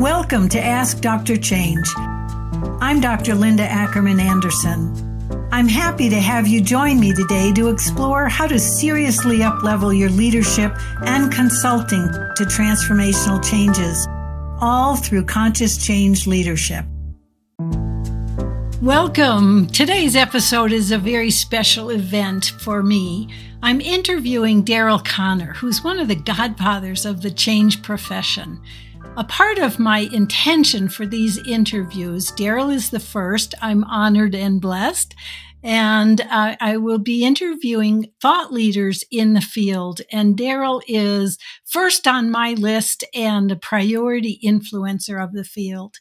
Welcome to Ask Dr. Change. I'm Dr. Linda Ackerman Anderson. I'm happy to have you join me today to explore how to seriously uplevel your leadership and consulting to transformational changes, all through conscious change leadership. Welcome. Today's episode is a very special event for me. I'm interviewing Daryl Conner, who's one of the godfathers of the change profession. A part of my intention for these interviews, Daryl is the first. I'm honored and blessed. And uh, I will be interviewing thought leaders in the field. And Daryl is first on my list and a priority influencer of the field.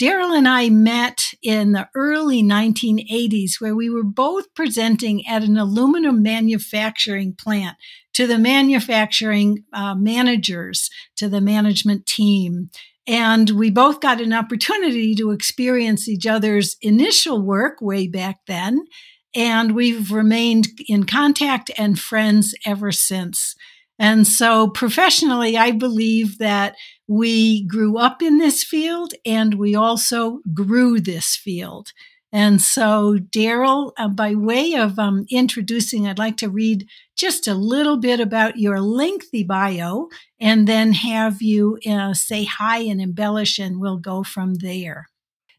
Daryl and I met in the early 1980s where we were both presenting at an aluminum manufacturing plant to the manufacturing uh, managers, to the management team. And we both got an opportunity to experience each other's initial work way back then. And we've remained in contact and friends ever since. And so professionally, I believe that we grew up in this field and we also grew this field. And so, Daryl, uh, by way of um, introducing, I'd like to read just a little bit about your lengthy bio and then have you uh, say hi and embellish, and we'll go from there.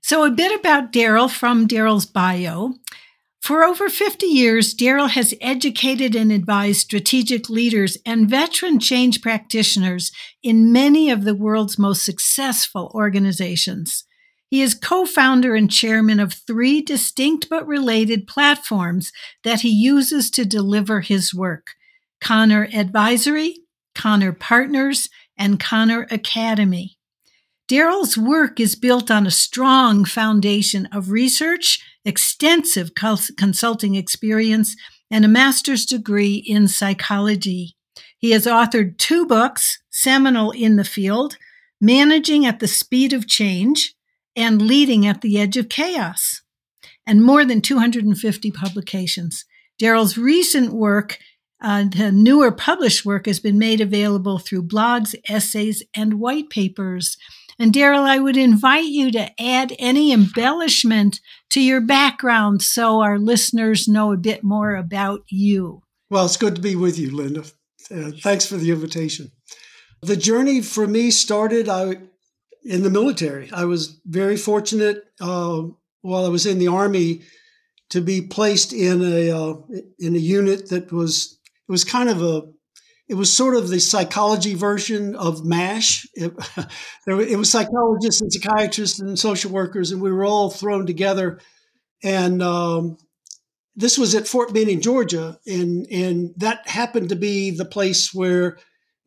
So, a bit about Daryl from Daryl's bio. For over 50 years, Daryl has educated and advised strategic leaders and veteran change practitioners in many of the world's most successful organizations. He is co founder and chairman of three distinct but related platforms that he uses to deliver his work Conner Advisory, Conner Partners, and Conner Academy. Daryl's work is built on a strong foundation of research, extensive consulting experience, and a master's degree in psychology. He has authored two books, seminal in the field Managing at the Speed of Change and Leading at the Edge of Chaos, and more than 250 publications. Daryl's recent work, uh, the newer published work, has been made available through blogs, essays, and white papers. And Daryl, I would invite you to add any embellishment to your background so our listeners know a bit more about you. Well, it's good to be with you, Linda. Uh, thanks for the invitation. The journey for me started I, in the military. I was very fortunate uh, while I was in the Army to be placed in a uh, in a unit that was it was kind of a it was sort of the psychology version of MASH. It, it, was psychologists and psychiatrists and social workers, and we were all thrown together. And um, this was at Fort Benning, Georgia, and and that happened to be the place where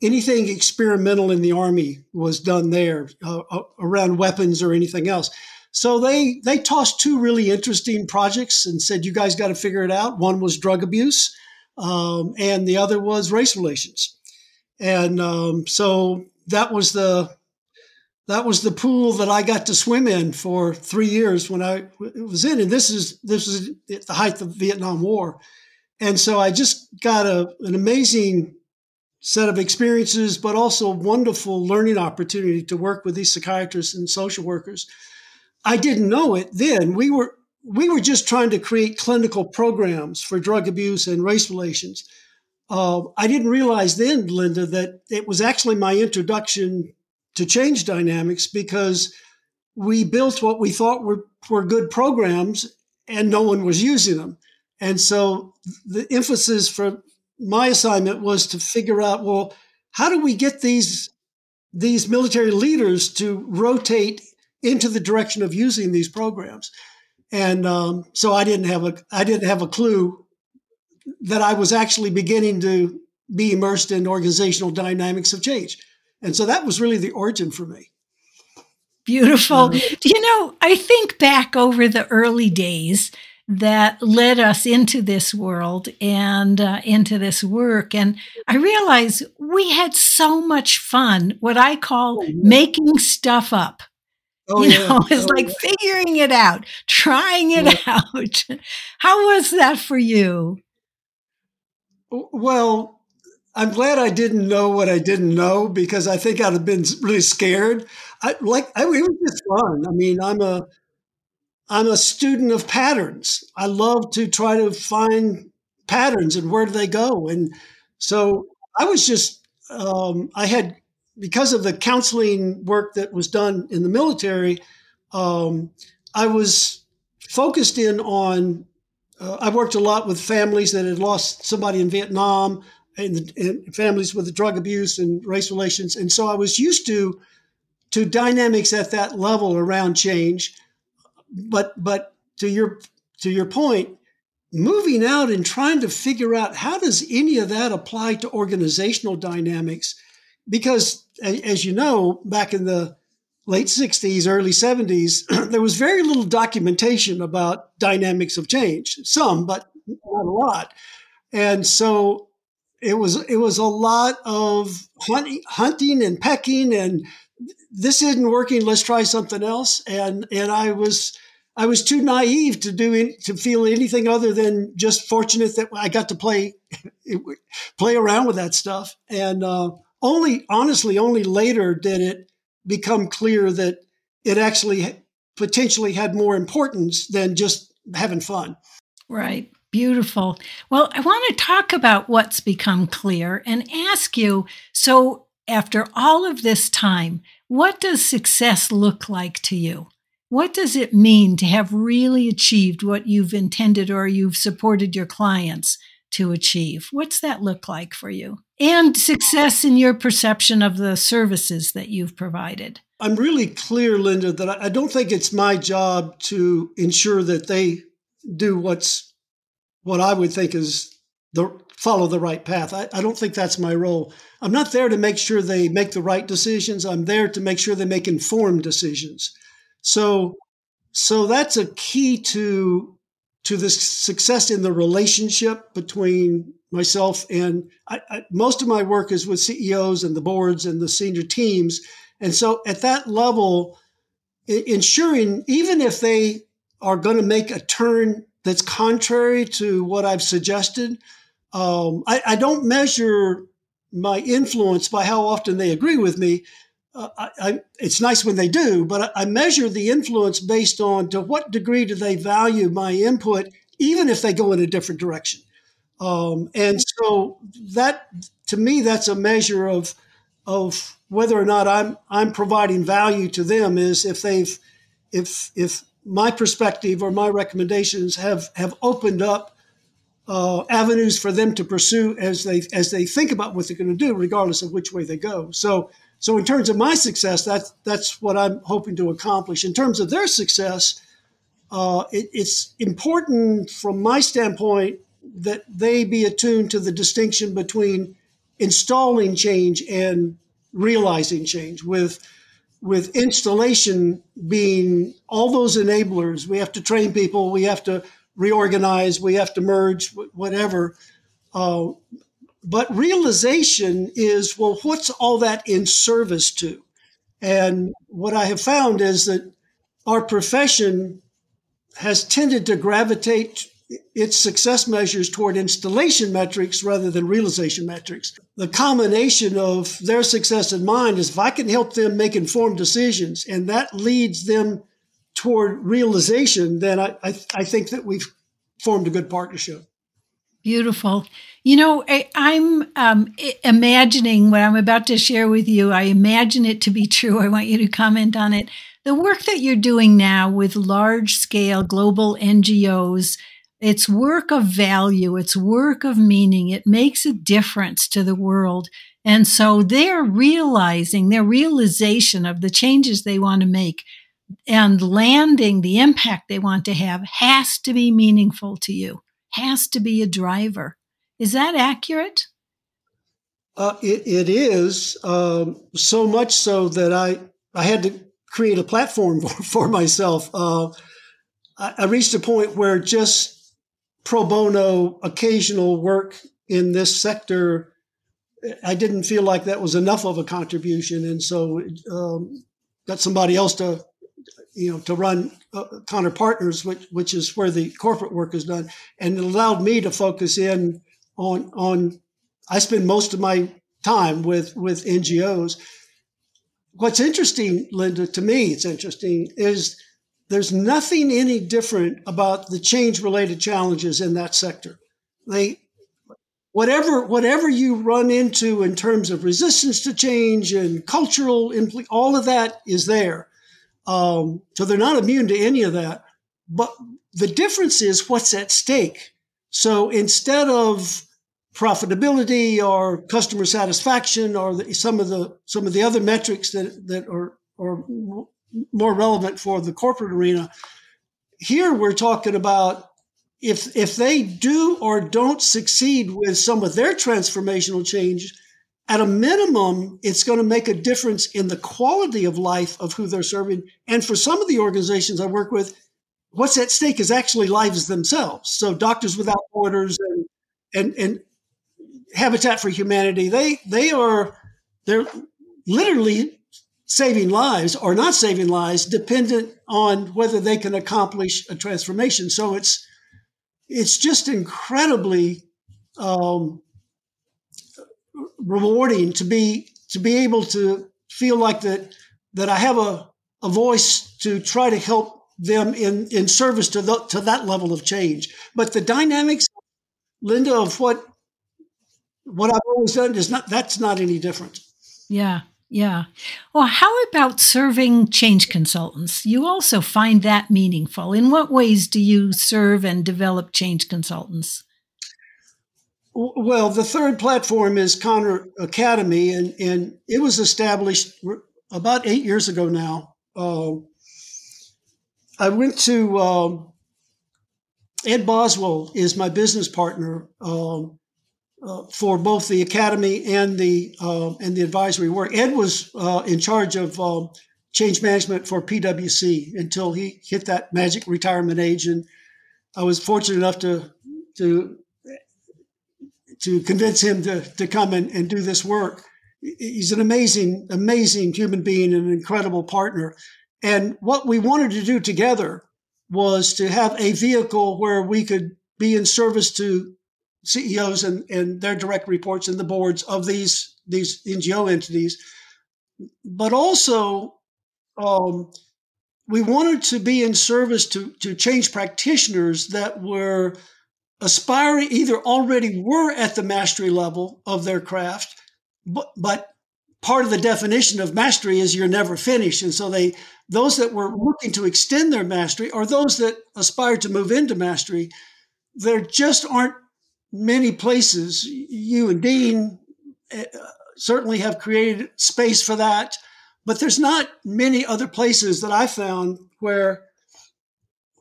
anything experimental in the army was done there uh, uh around weapons or anything else. So they they tossed two really interesting projects and said, "You guys got to figure it out." One was drug abuse um, and the other was race relations. And um, so that was the that was the pool that I got to swim in for three years when I was in. And this is this was at the height of the Vietnam War, and so I just got a, an amazing set of experiences, but also wonderful learning opportunity to work with these psychiatrists and social workers. I didn't know it then. We were we were just trying to create clinical programs for drug abuse and race relations. Uh, I didn't realize then, Linda, that it was actually my introduction to change dynamics because we built what we thought were, were good programs and no one was using them. And so the emphasis for my assignment was to figure out well, how do we get these, these military leaders to rotate into the direction of using these programs? And um, so I didn't have a I didn't have a clue that I was actually beginning to be immersed in organizational dynamics of change, and so that was really the origin for me. Beautiful. Mm-hmm. You know, I think back over the early days that led us into this world and uh, into this work. And I realized we had so much fun, what I call oh, making stuff up. Oh, you yeah. know, it's oh, like yeah. figuring it out, trying it yeah. out. How was that for you? Well, I'm glad I didn't know what I didn't know because I think I'd have been really scared. I like I, it was just fun. I mean, I'm a I'm a student of patterns. I love to try to find patterns and where do they go. And so I was just um, I had because of the counseling work that was done in the military. Um, I was focused in on. Uh, I worked a lot with families that had lost somebody in Vietnam and, and families with drug abuse and race relations, and so I was used to to dynamics at that level around change. But but to your to your point, moving out and trying to figure out how does any of that apply to organizational dynamics, because as you know, back in the late 60s, early 70s, there was very little documentation about dynamics of change. Some, but not a lot. And so it was it was a lot of hunting, hunting and pecking and this isn't working. Let's try something else. And and I was I was too naive to do to feel anything other than just fortunate that I got to play play around with that stuff. And uh, only honestly, only later did it become clear that it actually potentially had more importance than just having fun. Right. Beautiful. Well, I want to talk about what's become clear and ask you so, after all of this time, what does success look like to you? What does it mean to have really achieved what you've intended or you've supported your clients to achieve? What's that look like for you? And success in your perception of the services that you've provided. I'm really clear, Linda, that I don't think it's my job to ensure that they do what's what I would think is the follow the right path. I, I don't think that's my role. I'm not there to make sure they make the right decisions. I'm there to make sure they make informed decisions. So, so that's a key to to the success in the relationship between myself and I, I, most of my work is with CEOs and the boards and the senior teams. And so at that level, ensuring even if they are going to make a turn that's contrary to what I've suggested, um, I, I, don't measure my influence by how often they agree with me uh, I, I, it's nice when they do, but I, I measure the influence based on to what degree do they value my input, even if they go in a different direction. Um, and so that, to me, that's a measure of of whether or not I'm I'm providing value to them. Is if they've if if my perspective or my recommendations have have opened up uh, avenues for them to pursue as they as they think about what they're going to do, regardless of which way they go. So so in terms of my success, that's that's what I'm hoping to accomplish. In terms of their success, uh, it, it's important from my standpoint that they be attuned to the distinction between installing change and realizing change. With with installation being all those enablers, we have to train people, we have to reorganize, we have to merge, whatever. Uh, but realization is well, what's all that in service to? And what I have found is that our profession has tended to gravitate its success measures toward installation metrics rather than realization metrics. The combination of their success and mine is if I can help them make informed decisions and that leads them toward realization, then I, I, I think that we've formed a good partnership. Beautiful. You know, I, am um, imagining what I'm about to share with you. I imagine it to be true. I want you to comment on it. The work that you're doing now with large scale global NGOs, it's work of value, it's work of meaning. It makes a difference to the world. And so they're realizing their realization of the changes they want to make and landing the impact they want to have has to be meaningful to you has to be a driver. Is that accurate? Uh, it, it is um, so much so that I I had to create a platform for, myself. Uh, I, I, reached a point where just pro bono, occasional work in this sector, I didn't feel like that was enough of a contribution, and so um, got somebody else to you know, to run uh, Conner Partners, which which is where the corporate work is done, and it allowed me to focus in on on I spend most of my time with with NGOs. What's interesting, Linda, to me, it's interesting is there's nothing any different about the change related challenges in that sector. They whatever whatever you run into in terms of resistance to change and cultural impl- all of that is there. Um, so they're not immune to any of that. But the difference is what's at stake. So instead of profitability or customer satisfaction or the, some of the some of the other metrics that that are are more relevant for the corporate arena, here we're talking about if if they do or don't succeed with some of their transformational change, at a minimum, it's going to make a difference in the quality of life of who they're serving. And for some of the organizations I work with, what's at stake is actually lives themselves. So Doctors Without Borders and and, and Habitat for Humanity, they they are they're literally saving lives or not saving lives dependent on whether they can accomplish a transformation. So it's it's just incredibly um, rewarding to be to be able to feel like that that I have a, a voice to try to help them in in service to the, to that level of change. But the dynamics, Linda, of what what I've always done is not that's not any different. Yeah. Yeah. Well, how about serving change consultants? You also find that meaningful. In what ways do you serve and develop change consultants? Well, the third platform is Conner Academy, and, and it was established about eight years ago now. Uh, I went to um, Ed Boswell is my business partner. Um, uh, for both the academy and the uh, and the advisory work. Ed was uh, in charge of um, change management for PwC until he hit that magic retirement age, and I was fortunate enough to to to convince him to to come and, and do this work. He's an amazing, amazing human being and an incredible partner. And what we wanted to do together was to have a vehicle where we could be in service to CEOs and, and their direct reports and the boards of these these NGO entities, but also um, we wanted to be in service to to change practitioners that were aspiring either already were at the mastery level of their craft, but but part of the definition of mastery is you're never finished, and so they those that were looking to extend their mastery or those that aspire to move into mastery, there just aren't many places, you and Dean uh, certainly have created space for that, but there's not many other places that I found where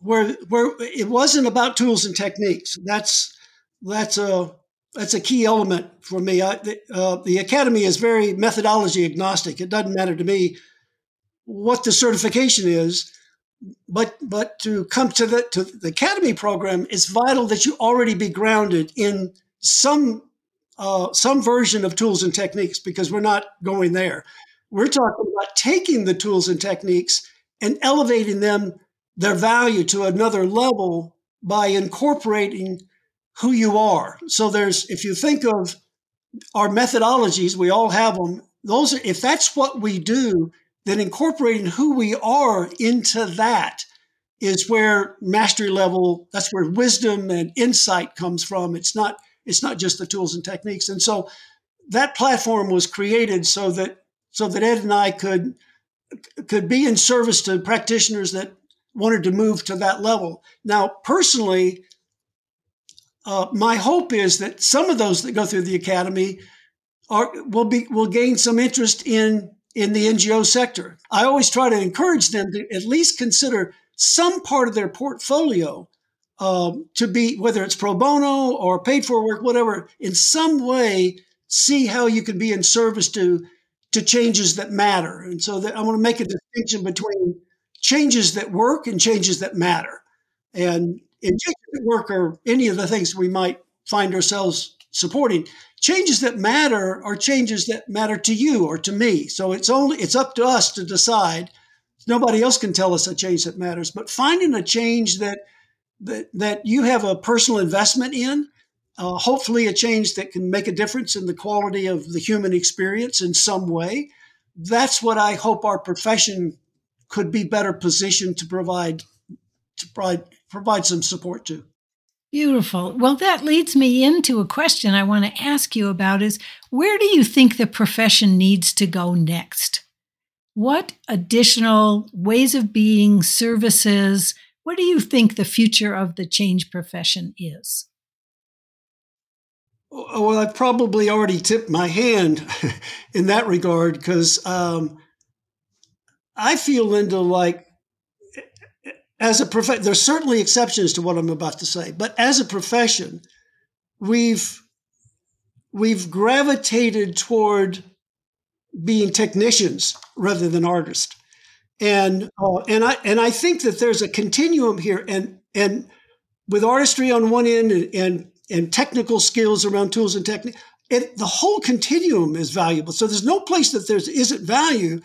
where where it wasn't about tools and techniques. That's that's a that's a key element for me. I, the, uh, the academy is very methodology agnostic. It doesn't matter to me what the certification is but but to come to the to the academy program, it's vital that you already be grounded in some uh, some version of tools and techniques because we're not going there. We're talking about taking the tools and techniques and elevating them their value to another level by incorporating who you are. So there's if you think of our methodologies, we all have them. Those are, if that's what we do, then incorporating who we are into that is where mastery level that's where wisdom and insight comes from it's not it's not just the tools and techniques and so that platform was created so that so that ed and i could could be in service to practitioners that wanted to move to that level now personally uh, my hope is that some of those that go through the academy are will be will gain some interest in in the NGO sector. I always try to encourage them to at least consider some part of their portfolio um, to be, whether it's pro bono or paid for work, whatever, in some way, see how you can be in service to to changes that matter. And so that I want to make a distinction between changes that work and changes that matter. And in changes that work are any of the things we might find ourselves supporting changes that matter are changes that matter to you or to me. So it's only it's up to us to decide. Nobody else can tell us a change that matters, but finding a change that that, that you have a personal investment in, uh, hopefully a change that can make a difference in the quality of the human experience in some way. That's what I hope our profession could be better positioned to provide to provide provide some support to. Beautiful. Well, that leads me into a question I want to ask you about is where do you think the profession needs to go next? What additional ways of being, services, what do you think the future of the change profession is? Well, I've probably already tipped my hand in that regard because um, I feel, Linda, like as a profession, there's certainly exceptions to what I'm about to say, but as a profession, we've we've gravitated toward being technicians rather than artists, and uh, and I and I think that there's a continuum here, and and with artistry on one end and and, and technical skills around tools and technique, the whole continuum is valuable. So there's no place that there isn't value,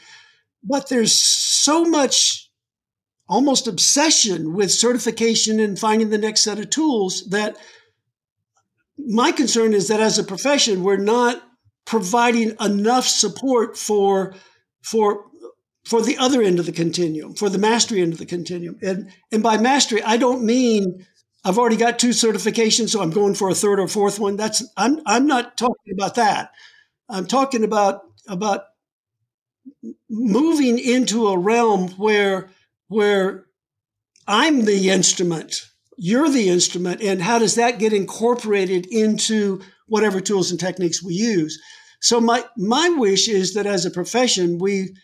but there's so much almost obsession with certification and finding the next set of tools that my concern is that as a profession we're not providing enough support for for for the other end of the continuum for the mastery end of the continuum. And and by mastery i don't mean i've already got two certifications so i'm going for a third or fourth one. That's i'm i'm not talking about that. I'm talking about about moving into a realm where where I'm the instrument, you're the instrument, and how does that get incorporated into whatever tools and techniques we use? So my my wish is that as a profession, we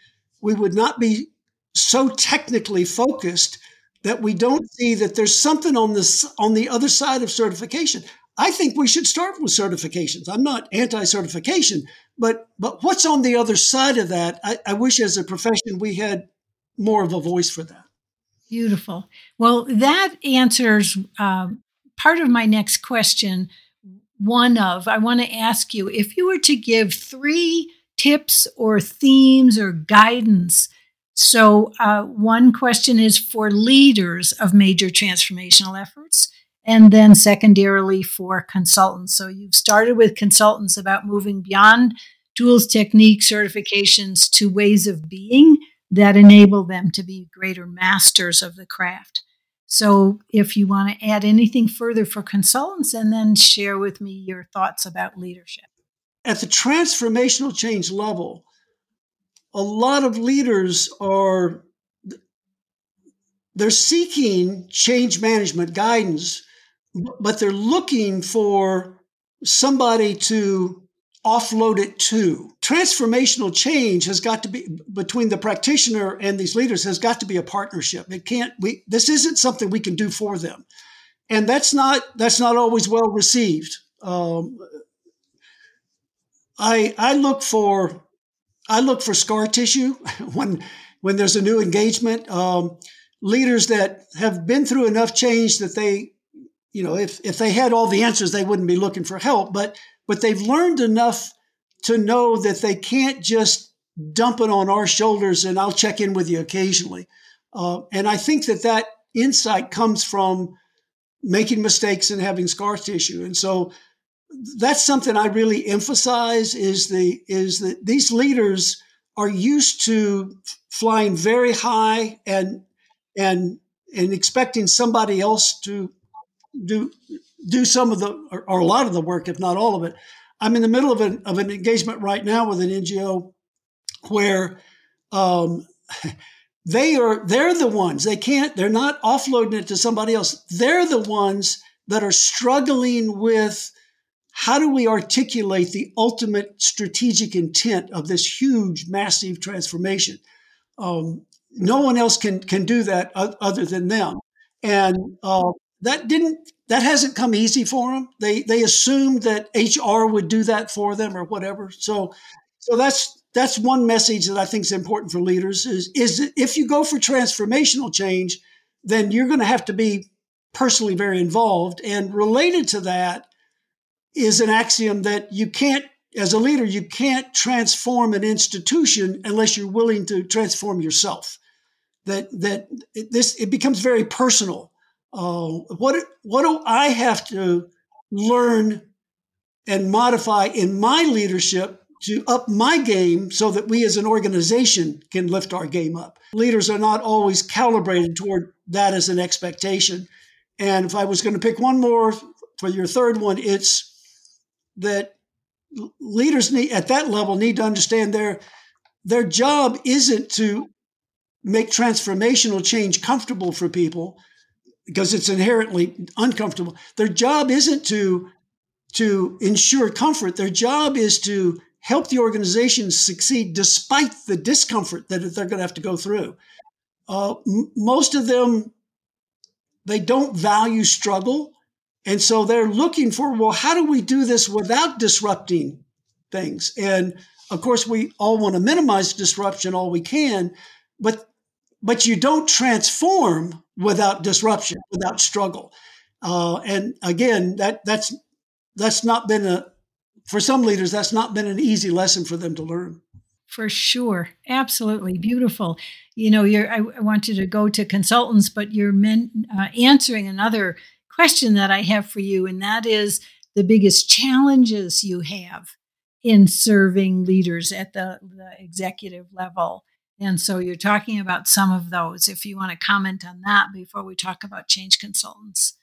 we would not be so technically focused that we don't see that there's something on this on the other side of certification. I think we should start with certifications. I'm not anti-certification, but but what's on the other side of that? I, I wish as a profession we had more of a voice for that. Beautiful. Well, that answers um, part of my next question. One of, I want to ask you if you were to give three tips or themes or guidance. So, uh, one question is for leaders of major transformational efforts, and then secondarily for consultants. So, you've started with consultants about moving beyond tools, techniques, certifications to ways of being that enable them to be greater masters of the craft. So, if you want to add anything further for consultants, and then share with me your thoughts about leadership. At the transformational change level, a lot of leaders are they're seeking change management guidance, but they're looking for somebody to offload it to. Transformational change has got to be between the practitioner and these leaders has got to be a partnership. It can't we this isn't something we can do for them. And that's not that's not always well received. Um, I I look for I look for scar tissue when when there's a new engagement. Um, leaders that have been through enough change that they, you know, if if they had all the answers, they wouldn't be looking for help. But but they've learned enough to know that they can't just dump it on our shoulders and I'll check in with you occasionally. Uh, and I think that that insight comes from making mistakes and having scar tissue. And so that's something I really emphasize is the is that these leaders are used to flying very high and and and expecting somebody else to do do some of the or, or, a lot of the work, if not all of it. I'm in the middle of an of an engagement right now with an NGO where um, they are they're the ones they can't they're not offloading it to somebody else. They're the ones that are struggling with how do we articulate the ultimate strategic intent of this huge, massive transformation. Um, no one else can can do that other than them, and uh, that didn't that hasn't come easy for them. They they assumed that HR would do that for them or whatever. So so that's that's one message that I think is important for leaders is is if you go for transformational change, then you're going to have to be personally very involved. And related to that is an axiom that you can't as a leader you can't transform an institution unless you're willing to transform yourself. That that this it becomes very personal uh, what what do I have to learn and modify in my leadership to up my game so that we as an organization can lift our game up. Leaders are not always calibrated toward that as an expectation. And if I was going to pick one more for your third one, it's that leaders need at that level need to understand their their job isn't to make transformational change comfortable for people because it's inherently uncomfortable. Their job isn't to to ensure comfort. Their job is to help the organization succeed despite the discomfort that they're going to have to go through. Uh, m- most of them, they don't value struggle. And so they're looking for, well, how do we do this without disrupting things? And of course, we all want to minimize disruption all we can, but but you don't transform without disruption, without struggle. Uh, and again, that that's that's not been a for some leaders that's not been an easy lesson for them to learn. For sure. Absolutely. Beautiful. You know you're i, I want you to go to consultants but you're men, uh, answering another question that i have for you and that is the biggest challenges you have in serving leaders at the, the executive level and so you're talking about some of those if you want to comment on that before we talk about change consultants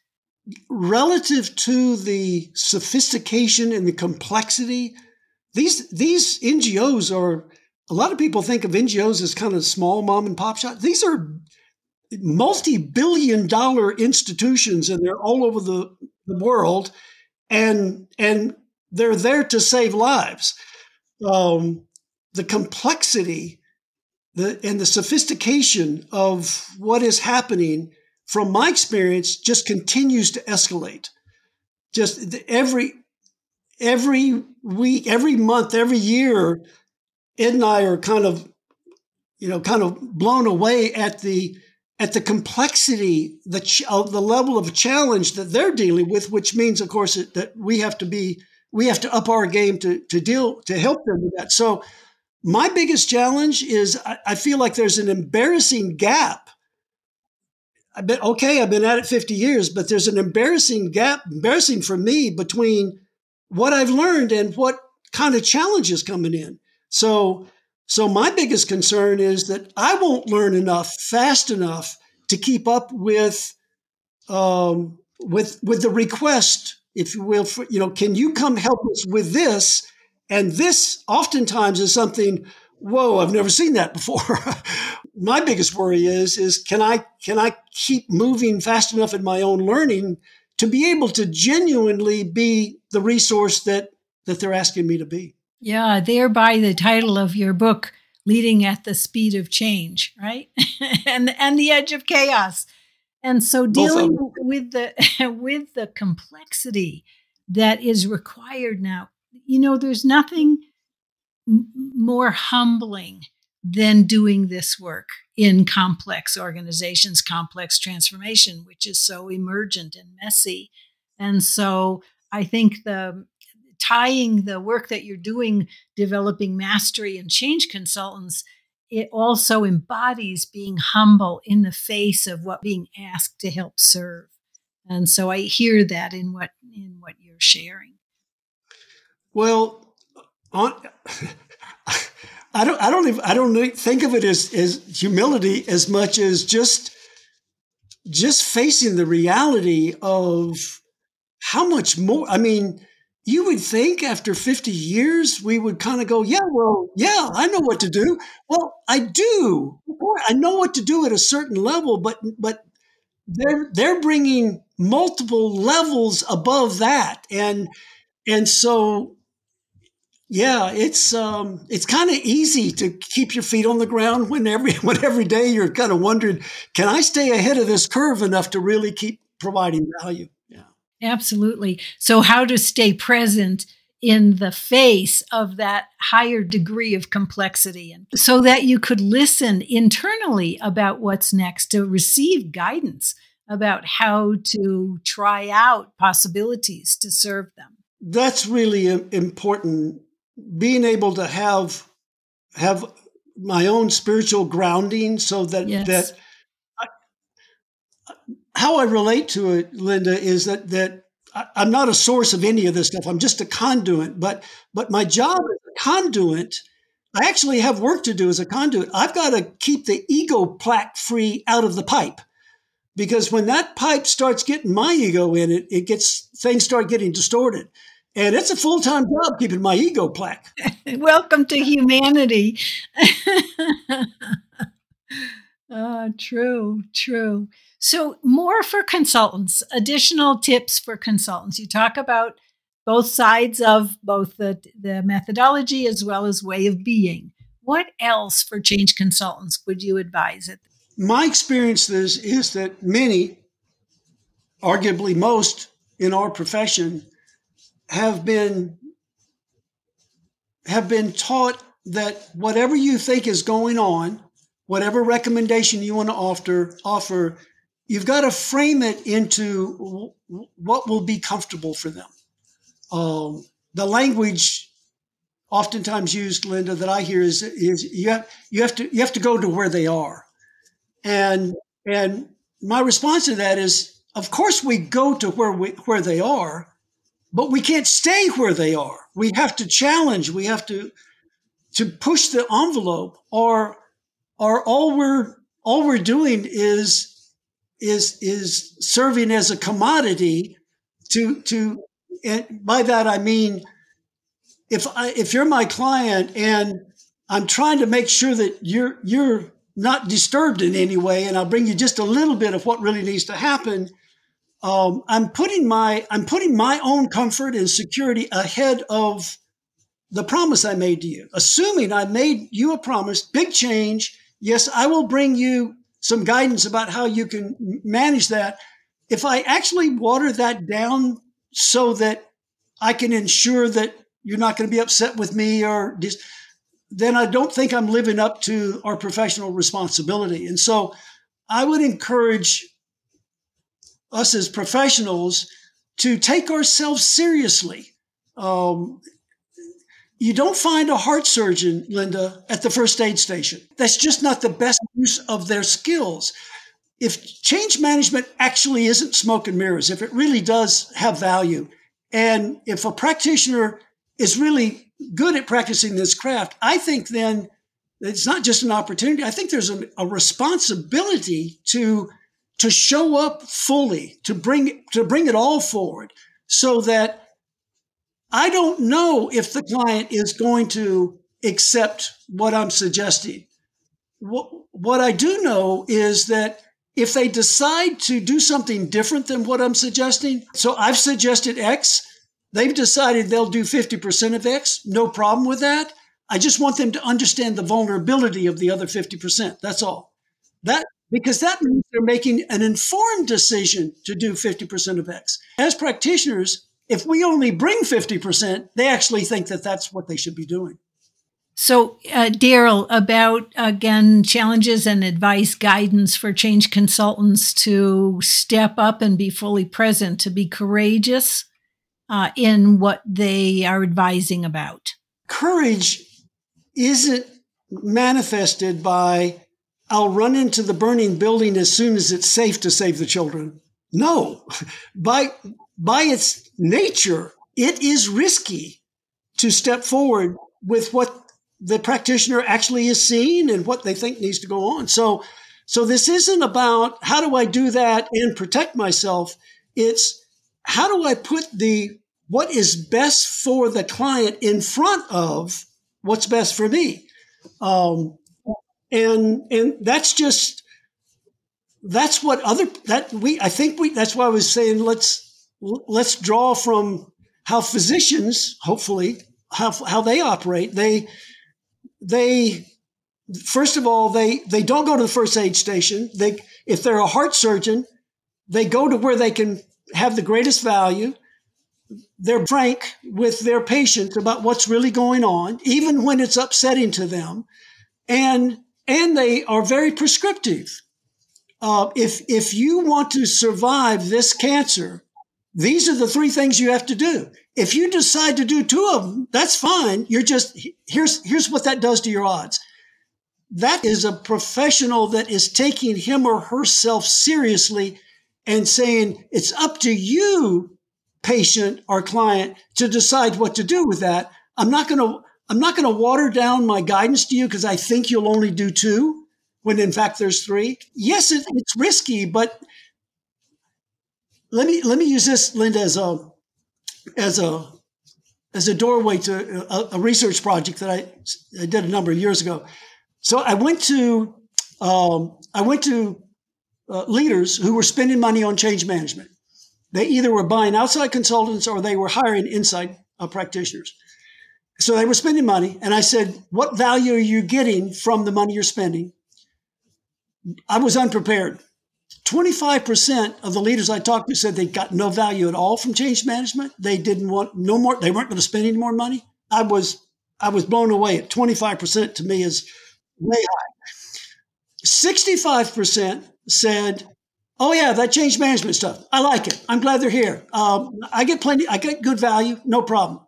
relative to the sophistication and the complexity, these these NGOs are a lot of people think of NGOs as kind of small mom and pop shops. These are multi-billion dollar institutions and they're all over the, the world and and they're there to save lives. Um, the complexity the, and the sophistication of what is happening from my experience, just continues to escalate. Just every every week, every month, every year, Ed and I are kind of, you know, kind of blown away at the at the complexity, the ch- the level of challenge that they're dealing with, which means, of course, that we have to be we have to up our game to to deal to help them with that. So, my biggest challenge is I, I feel like there's an embarrassing gap I've been okay, I've been at it 50 years, but there's an embarrassing gap, embarrassing for me between what I've learned and what kind of challenges coming in. So so my biggest concern is that I won't learn enough fast enough to keep up with um, with with the request, if you will. For, you know, can you come help us with this? And this oftentimes is something whoa, I've never seen that before. my biggest worry is is can I can I keep moving fast enough in my own learning to be able to genuinely be the resource that that they're asking me to be. Yeah, thereby the title of your book, Leading at the Speed of Change, right? and and the edge of chaos. And so dealing with the with the complexity that is required now. You know, there's nothing more humbling than doing this work in complex organizations, complex transformation, which is so emergent and messy. And so I think the tying the work that you're doing, developing mastery and change consultants, it also embodies being humble in the face of what being asked to help serve. And so I hear that in what in what you're sharing. Well, on, I don't I don't even, I don't think of it as as humility as much as just just facing the reality of how much more I mean you would think after 50 years we would kind of go yeah well yeah I know what to do. Well I do. I know what to do at a certain level but but they're they're bringing multiple levels above that. And and so yeah, it's um, it's kind of easy to keep your feet on the ground when every when every day you're kind of wondering, can I stay ahead of this curve enough to really keep providing value? Yeah, absolutely. So, how to stay present in the face of that higher degree of complexity, and so that you could listen internally about what's next to receive guidance about how to try out possibilities to serve them. That's really important being able to have have my own spiritual grounding so that yes. that I, how I relate to it, Linda, is that that I, I'm not a source of any of this stuff. I'm just a conduit. But but my job as a conduit, I actually have work to do as a conduit. I've got to keep the ego plaque free out of the pipe because when that pipe starts getting my ego in it, it gets things start getting distorted. And it's a full time job keeping my ego plaque. Welcome to humanity. oh, true, true. So, more for consultants, additional tips for consultants. You talk about both sides of both the, the methodology as well as way of being. What else for change consultants would you advise at my experience is, is that many, arguably most in our profession, have been have been taught that whatever you think is going on, whatever recommendation you want to offer, offer, you've got to frame it into what will be comfortable for them. Um, the language oftentimes used, Linda, that I hear is is you have you have to you have to go to where they are. And and my response to that is, of course, we go to where we where they are, but we can't stay where they are. We have to challenge. We have to to push the envelope, or or all we're all we're doing is is is serving as a commodity to to and by that I mean if I if you're my client and I'm trying to make sure that you're you're not disturbed in any way, and I'll bring you just a little bit of what really needs to happen. Um, I'm putting my I'm putting my own comfort and security ahead of the promise I made to you. Assuming I made you a promise, big change. Yes, I will bring you some guidance about how you can manage that. If I actually water that down so that I can ensure that you're not going to be upset with me or just then I don't think I'm living up to our professional responsibility. And so I would encourage us as professionals to take ourselves seriously. Um, you don't find a heart surgeon, Linda, at the first aid station. That's just not the best use of their skills. If change management actually isn't smoke and mirrors, if it really does have value, and if a practitioner is really good at practicing this craft, I think then it's not just an opportunity. I think there's a, a responsibility to to show up fully, to bring to bring it all forward, so that I don't know if the client is going to accept what I'm suggesting. What, what I do know is that if they decide to do something different than what I'm suggesting, so I've suggested X, They've decided they'll do 50% of X. No problem with that. I just want them to understand the vulnerability of the other 50%. That's all. That because that means they're making an informed decision to do 50% of X. As practitioners, if we only bring 50%, they actually think that that's what they should be doing. So, uh, Daryl, about again challenges and advice, guidance for change consultants to step up and be fully present, to be courageous, uh, in what they are advising about? Courage isn't manifested by, I'll run into the burning building as soon as it's safe to save the children. No, by, by its nature, it is risky to step forward with what the practitioner actually is seeing and what they think needs to go on. So, so this isn't about how do I do that and protect myself. It's how do I put the what is best for the client in front of what's best for me? Um, and and that's just that's what other that we I think we that's why I was saying let's let's draw from how physicians hopefully how how they operate. They they first of all they they don't go to the first aid station. They if they're a heart surgeon they go to where they can have the greatest value. They're frank with their patients about what's really going on, even when it's upsetting to them, and and they are very prescriptive. Uh, if if you want to survive this cancer, these are the three things you have to do. If you decide to do two of them, that's fine. You're just here's here's what that does to your odds. That is a professional that is taking him or herself seriously and saying it's up to you patient or client to decide what to do with that. I'm not going to I'm not going to water down my guidance to you because I think you'll only do two when in fact there's three. Yes, it, it's risky, but let me let me use this, Linda, as a as a as a doorway to a, a research project that I, I did a number of years ago. So I went to um, I went to uh, leaders who were spending money on change management. They either were buying outside consultants or they were hiring inside uh, practitioners. So they were spending money, and I said, "What value are you getting from the money you're spending?" I was unprepared. 25% of the leaders I talked to said they got no value at all from change management. They didn't want no more, they weren't going to spend any more money. I was I was blown away at 25% to me is way high. 65% said, Oh yeah, that change management stuff. I like it. I'm glad they're here. Um, I get plenty, I get good value, no problem.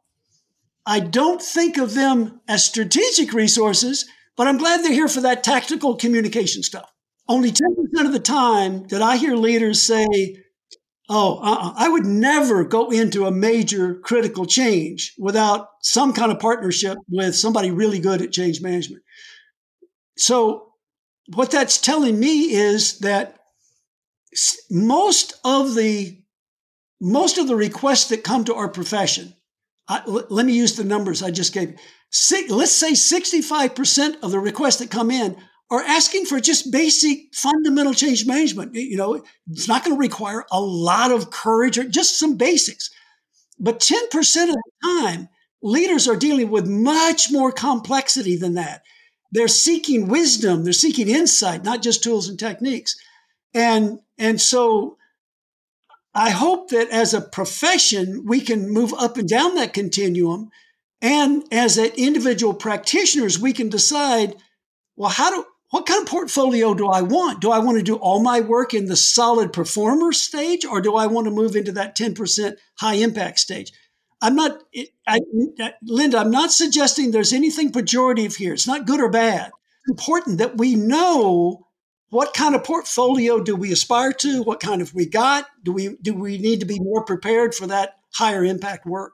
I don't think of them as strategic resources, but I'm glad they're here for that tactical communication stuff. Only 10% of the time did I hear leaders say, Oh, uh-uh. I would never go into a major critical change without some kind of partnership with somebody really good at change management. So, what that's telling me is that most of the most of the requests that come to our profession, I, l- let me use the numbers I just gave. let's say 65% of the requests that come in are asking for just basic fundamental change management. You know, it's not going to require a lot of courage or just some basics. But 10% of the time, leaders are dealing with much more complexity than that. They're seeking wisdom, they're seeking insight, not just tools and techniques. And and so I hope that as a profession we can move up and down that continuum and as individual practitioners we can decide well how do what kind of portfolio do I want? Do I want to do all my work in the solid performer stage or do I want to move into that 10% high impact stage? I'm not, I, Linda, I'm not suggesting there's anything pejorative here. It's not good or bad. It's important that we know what kind of portfolio do we aspire to? What kind of we got? Do we, do we need to be more prepared for that higher impact work?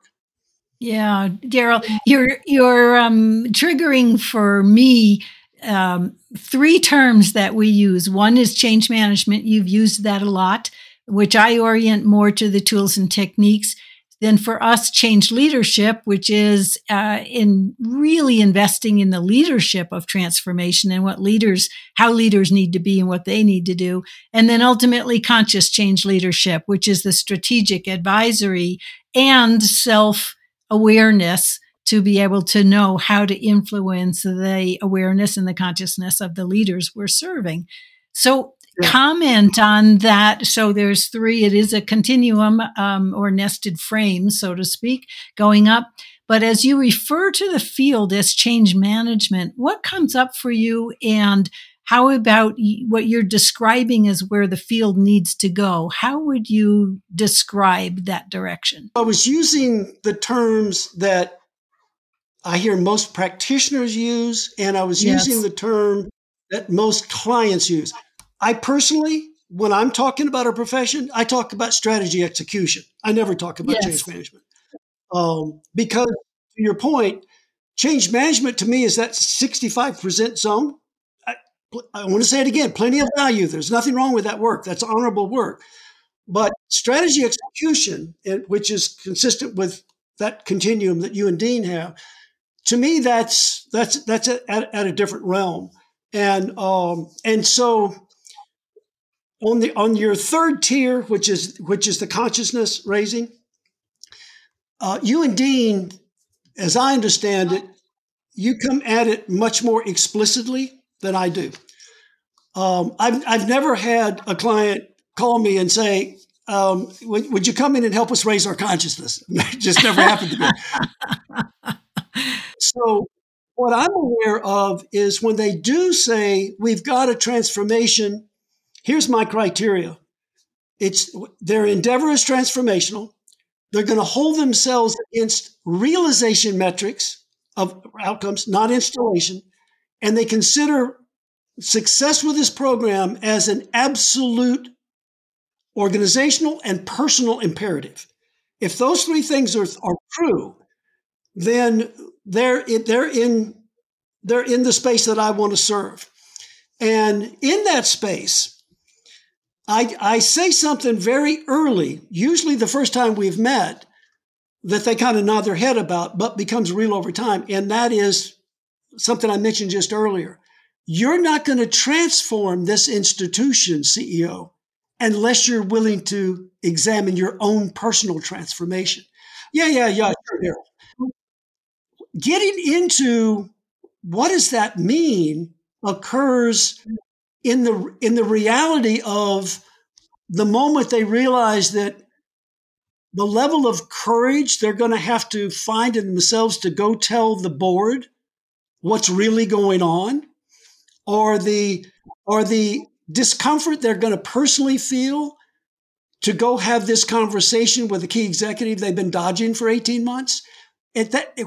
Yeah, Daryl, you're you're um, triggering for me um, three terms that we use. One is change management. You've used that a lot, which I orient more to the tools and techniques. Then for us, change leadership, which is uh, in really investing in the leadership of transformation and what leaders, how leaders need to be and what they need to do. And then ultimately conscious change leadership, which is the strategic advisory and self awareness to be able to know how to influence the awareness and the consciousness of the leaders we're serving. So, yeah. comment on that. So, there's three, it is a continuum um, or nested frame, so to speak, going up. But as you refer to the field as change management, what comes up for you and how about what you're describing as where the field needs to go? How would you describe that direction? I was using the terms that I hear most practitioners use, and I was yes. using the term that most clients use. I personally, when I'm talking about a profession, I talk about strategy execution. I never talk about yes. change management. Um, because to your point, change management to me is that 65% zone. I, I want to say it again plenty of value. There's nothing wrong with that work. That's honorable work. But strategy execution, which is consistent with that continuum that you and Dean have, to me, that's that's that's at, at a different realm, and um, and so on the on your third tier, which is which is the consciousness raising, uh, you and Dean, as I understand it, you come at it much more explicitly than I do. Um, I've I've never had a client call me and say, um, would, would, you come in and help us raise our consciousness? It just never happened to me. So, what I'm aware of is when they do say we've got a transformation, here's my criteria. It's their endeavor is transformational. They're going to hold themselves against realization metrics of outcomes, not installation, and they consider success with this program as an absolute organizational and personal imperative. If those three things are, are true, then they're they're in they're in the space that I want to serve. And in that space, I, I say something very early, usually the first time we've met, that they kind of nod their head about, but becomes real over time. And that is something I mentioned just earlier. You're not going to transform this institution, CEO, unless you're willing to examine your own personal transformation. Yeah, yeah, yeah, sure, Getting into what does that mean occurs in the in the reality of the moment they realize that the level of courage they're going to have to find in themselves to go tell the board what's really going on or the or the discomfort they're going to personally feel to go have this conversation with a key executive they've been dodging for 18 months it, that,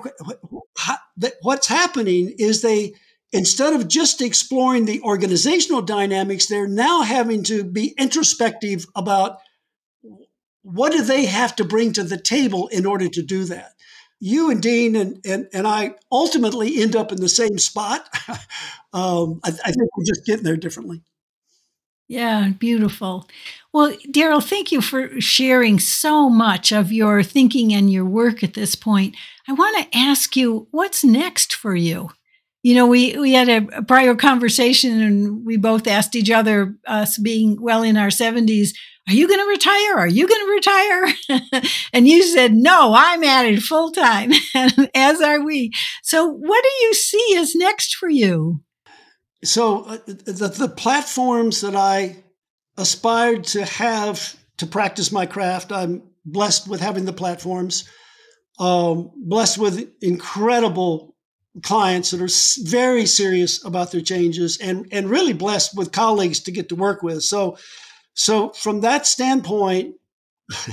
what's happening is they instead of just exploring the organizational dynamics they're now having to be introspective about what do they have to bring to the table in order to do that you and dean and, and, and i ultimately end up in the same spot um, I, I think we're just getting there differently yeah, beautiful. Well, Daryl, thank you for sharing so much of your thinking and your work at this point. I want to ask you what's next for you? You know, we, we had a, prior conversation and we both asked each other, us being well in our 70s, are you going to retire? Are you going to retire? and you said, no, I'm at it full time, as are we. So, what do you see as next for you? so uh, the, the platforms that I aspired to have to practice my craft, I'm blessed with having the platforms, um, blessed with incredible clients that are very serious about their changes and, and really blessed with colleagues to get to work with. So, so from that standpoint,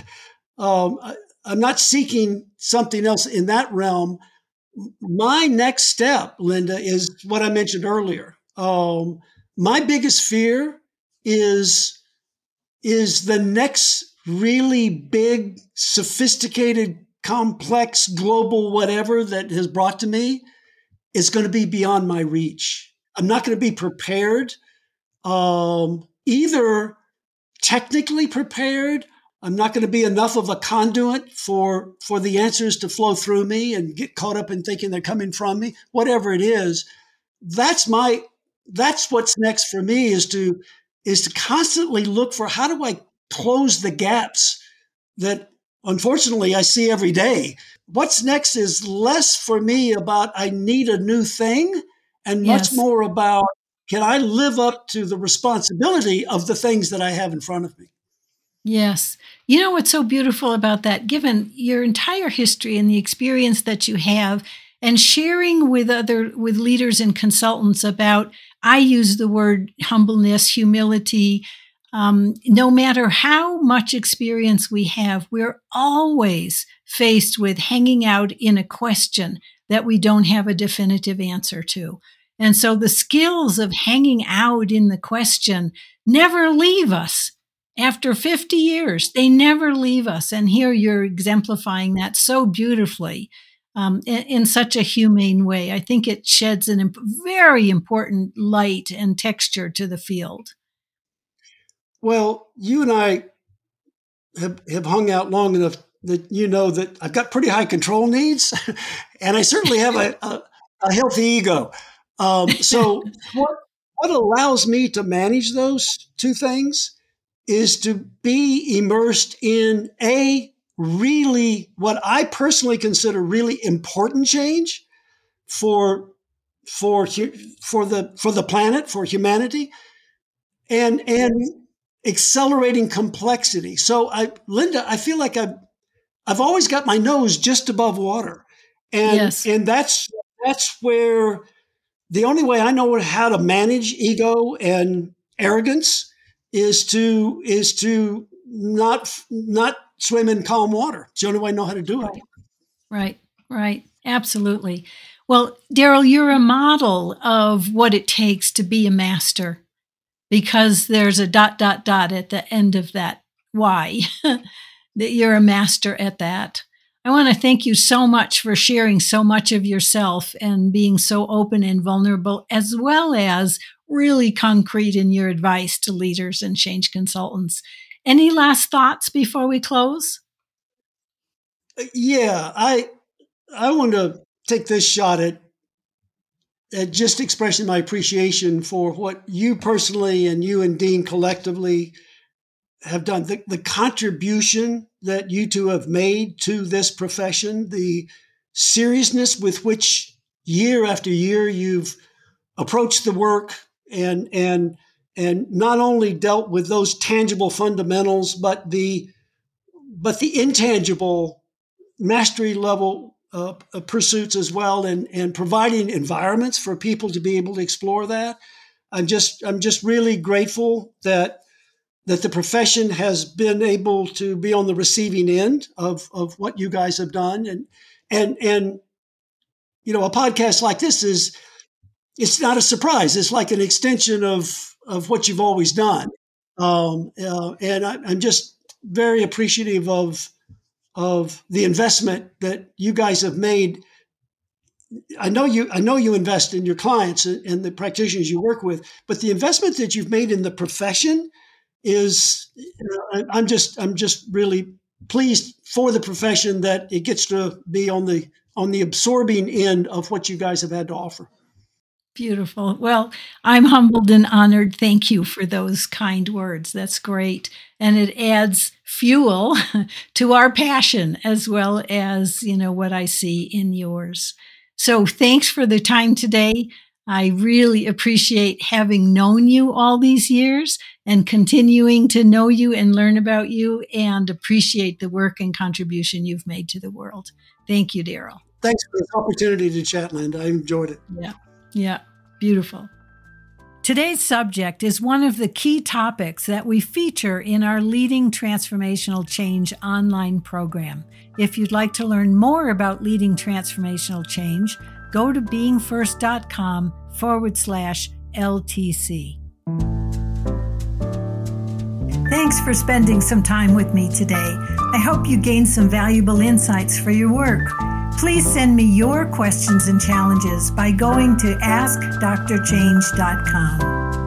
um, I, I'm not seeking something else in that realm. My next step, Linda, is what I mentioned earlier. Um, my biggest fear is is the next really big, sophisticated, complex, global whatever that has brought to me is going to be beyond my reach. I'm not going to be prepared, um, either technically prepared. I'm not going to be enough of a conduit for for the answers to flow through me and get caught up in thinking they're coming from me. Whatever it is, that's my that's what's next for me is to is to constantly look for how do I close the gaps that unfortunately I see every day. What's next is less for me about I need a new thing and much yes. more about can I live up to the responsibility of the things that I have in front of me. Yes. You know what's so beautiful about that given your entire history and the experience that you have and sharing with other with leaders and consultants about i use the word humbleness humility um, no matter how much experience we have we're always faced with hanging out in a question that we don't have a definitive answer to and so the skills of hanging out in the question never leave us after 50 years they never leave us and here you're exemplifying that so beautifully um, in, in, such a humane way. I think it sheds a imp- very important light and texture to the field. Well, you and I have, have hung out long enough that you know that I've got pretty high control needs, and I certainly have a, a, a healthy ego. Um, so, what, what allows me to manage those two things is to be immersed in a really what I personally consider really important change for for for the for the planet for humanity and and accelerating complexity. So I Linda, I feel like I've I've always got my nose just above water. And yes. and that's that's where the only way I know how to manage ego and arrogance is to is to not not swim in calm water. It's the only way I know how to do it. Right, right. Absolutely. Well, Daryl, you're a model of what it takes to be a master because there's a dot, dot, dot at the end of that why. that you're a master at that. I want to thank you so much for sharing so much of yourself and being so open and vulnerable, as well as really concrete in your advice to leaders and change consultants. Any last thoughts before we close? Uh, yeah, I I want to take this shot at at Uh, just expressing my appreciation for what you personally and you and Dean collectively have done. The, the contribution that you two have made to this profession, the seriousness with which year after year you've approached the work and and and not only dealt with those tangible fundamentals, but the but the intangible mastery level uh, pursuits as well, and and providing environments for people to be able to explore that. I'm just I'm just really grateful that that the profession has been able to be on the receiving end of, of what you guys have done. And, and, and, you know, a podcast like this is, it's not a surprise. It's like an extension of, of what you've always done. Um, uh, and I, I'm just very appreciative of, of the investment that you guys have made. I know you. I know you invest in your clients and the practitioners you work with, but the investment that you've made in the profession is uh, I'm just I'm just really pleased for the profession that it gets to be on the on the absorbing end of what you guys have had to offer. Beautiful. Well, I'm humbled and honored. Thank you for those kind words. That's great. And it adds fuel to our passion as well as, you know, what I see in yours. So thanks for the time today. I really appreciate having known you all these years and continuing to know you and learn about you and appreciate the work and contribution you've made to the world. Thank you, Daryl. Thanks for this opportunity to chat, Linda. I enjoyed it. Yeah. Yeah. Beautiful. Today's subject is one of the key topics that we feature in our Leading Transformational Change online program. If you'd like to learn more about leading transformational change, go to beingfirst.com forward slash LTC. Thanks for spending some time with me today. I hope you gained some valuable insights for your work. Please send me your questions and challenges by going to askdrchange.com.